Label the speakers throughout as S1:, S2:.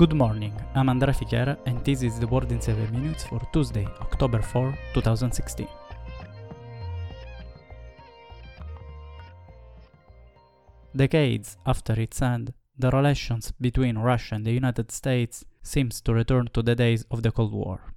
S1: Good morning, I'm Andrea Fichiera and this is the World in 7 Minutes for Tuesday, October 4, 2016. Decades after its end, the relations between Russia and the United States seems to return to the days of the Cold War.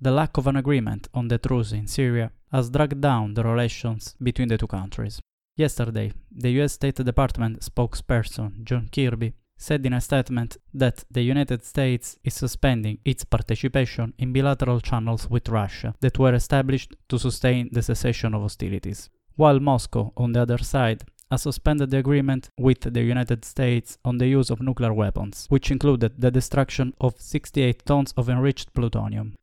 S1: The lack of an agreement on the truce in Syria has dragged down the relations between the two countries. Yesterday, the US State Department spokesperson John Kirby said in a statement that the United States is suspending its participation in bilateral channels with Russia that were established to sustain the cessation of hostilities. While Moscow, on the other side, has suspended the agreement with the United States on the use of nuclear weapons, which included the destruction of 68 tons of enriched plutonium.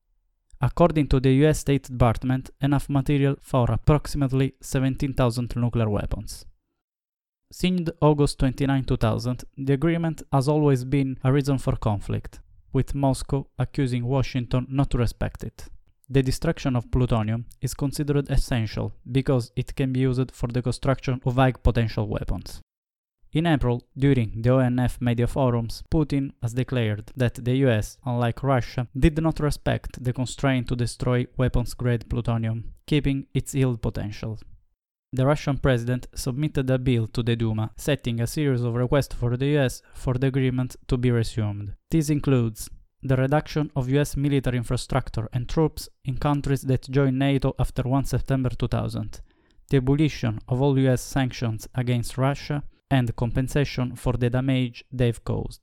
S1: According to the US State Department, enough material for approximately 17,000 nuclear weapons. Since August 29, 2000, the agreement has always been a reason for conflict, with Moscow accusing Washington not to respect it. The destruction of plutonium is considered essential because it can be used for the construction of high potential weapons. In April, during the ONF media forums, Putin has declared that the US, unlike Russia, did not respect the constraint to destroy weapons grade plutonium, keeping its yield potential. The Russian president submitted a bill to the Duma, setting a series of requests for the US for the agreement to be resumed. This includes the reduction of US military infrastructure and troops in countries that joined NATO after 1 September 2000, the abolition of all US sanctions against Russia, and compensation for the damage they've caused.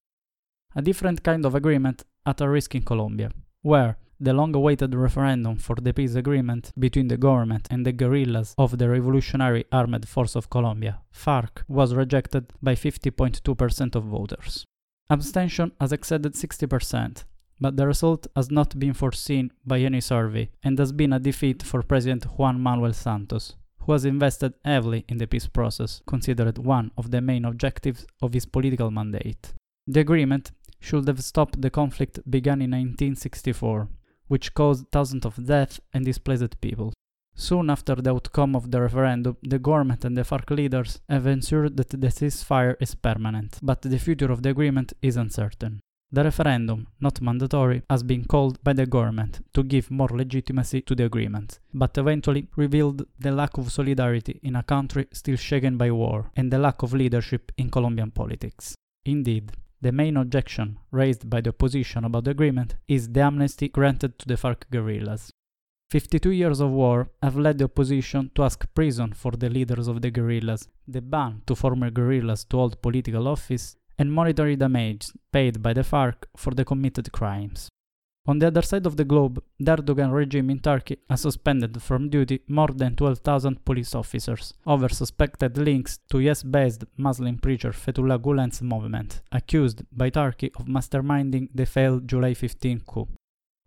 S1: A different kind of agreement at a risk in Colombia, where the long awaited referendum for the peace agreement between the government and the guerrillas of the Revolutionary Armed Force of Colombia, FARC, was rejected by 50.2% of voters. Abstention has exceeded 60%, but the result has not been foreseen by any survey and has been a defeat for President Juan Manuel Santos, who has invested heavily in the peace process, considered one of the main objectives of his political mandate. The agreement should have stopped the conflict begun in 1964, which caused thousands of deaths and displaced people. Soon after the outcome of the referendum, the government and the FARC leaders have ensured that the ceasefire is permanent, but the future of the agreement is uncertain. The referendum, not mandatory, has been called by the government to give more legitimacy to the agreement, but eventually revealed the lack of solidarity in a country still shaken by war and the lack of leadership in Colombian politics. Indeed, the main objection raised by the opposition about the agreement is the amnesty granted to the FARC guerrillas. 52 years of war have led the opposition to ask prison for the leaders of the guerrillas, the ban to former guerrillas to hold political office, and monetary damage paid by the FARC for the committed crimes. On the other side of the globe, the Erdogan regime in Turkey has suspended from duty more than 12,000 police officers over suspected links to US-based Muslim preacher Fethullah Gulen's movement, accused by Turkey of masterminding the failed July 15 coup.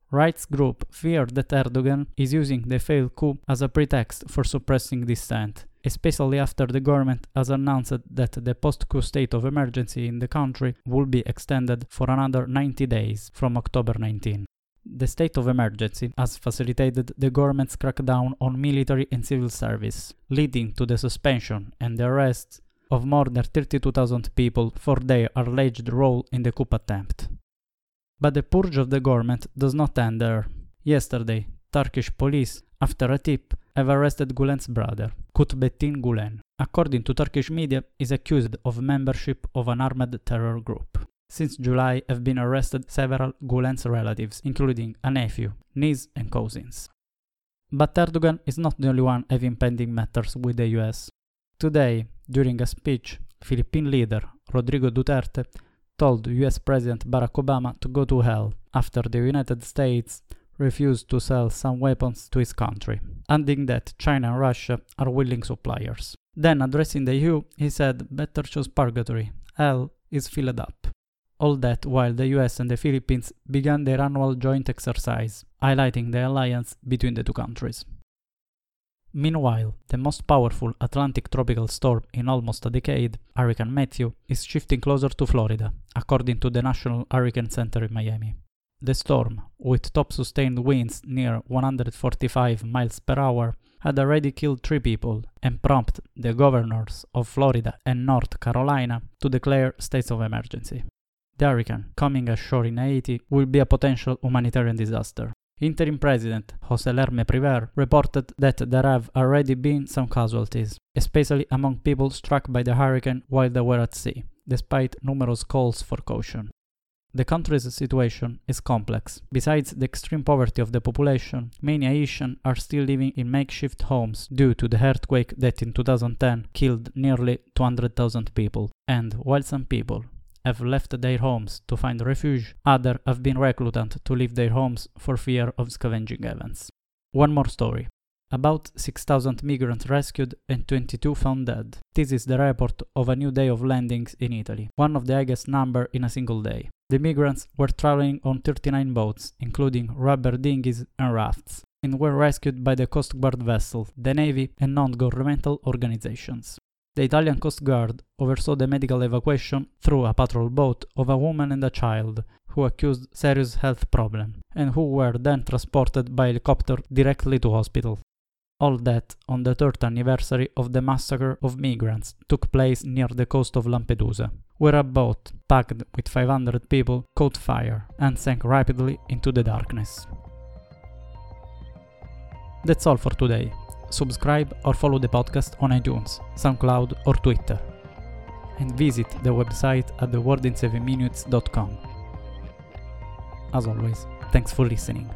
S1: Rights group fear that Erdogan is using the failed coup as a pretext for suppressing dissent, especially after the government has announced that the post-coup state of emergency in the country will be extended for another 90 days from October 19. The state of emergency has facilitated the government's crackdown on military and civil service, leading to the suspension and the arrest of more than 32,000 people for their alleged role in the coup attempt. But the purge of the government does not end there. Yesterday, Turkish police, after a tip, have arrested Gulen's brother, Kutbettin Gulen. According to Turkish media, is accused of membership of an armed terror group. Since July have been arrested several Gulen's relatives, including a nephew, niece and cousins. But Erdogan is not the only one having pending matters with the US. Today, during a speech, Philippine leader Rodrigo Duterte told US President Barack Obama to go to hell after the United States refused to sell some weapons to his country, adding that China and Russia are willing suppliers. Then, addressing the EU, he said, Better choose purgatory. Hell is filled up. All that while the US and the Philippines began their annual joint exercise, highlighting the alliance between the two countries. Meanwhile, the most powerful Atlantic tropical storm in almost a decade, Hurricane Matthew, is shifting closer to Florida, according to the National Hurricane Center in Miami. The storm, with top sustained winds near 145 miles per hour, had already killed three people and prompted the governors of Florida and North Carolina to declare states of emergency. the hurricane coming ashore in Haiti will be a potential humanitarian disaster. Interim President Jocelerme Privert reported that there have already been some casualties, especially among people struck by the hurricane while they were at sea, despite numerous calls for caution. The country's situation is complex. Besides the extreme poverty of the population, many Haitians are still living in makeshift homes due to the earthquake that in 2010 killed nearly 200,000 people. And while some people have left their homes to find refuge, others have been reluctant to leave their homes for fear of scavenging events. One more story. About 6,000 migrants rescued and 22 found dead. This is the report of a new day of landings in Italy, one of the highest number in a single day. The migrants were traveling on 39 boats, including rubber dinghies and rafts, and were rescued by the Coast Guard vessel, the Navy, and non-governmental organizations. The Italian Coast Guard oversaw the medical evacuation through a patrol boat of a woman and a child who accused serious health problem and who were then transported by helicopter directly to hospital. All that on the third anniversary of the massacre of migrants took place near the coast of Lampedusa, where a boat packed with 500 people caught fire and sank rapidly into the darkness. That's all for today. Subscribe or follow the podcast on iTunes, SoundCloud, or Twitter. And visit the website at theworldin7minutes.com. As always, thanks for listening.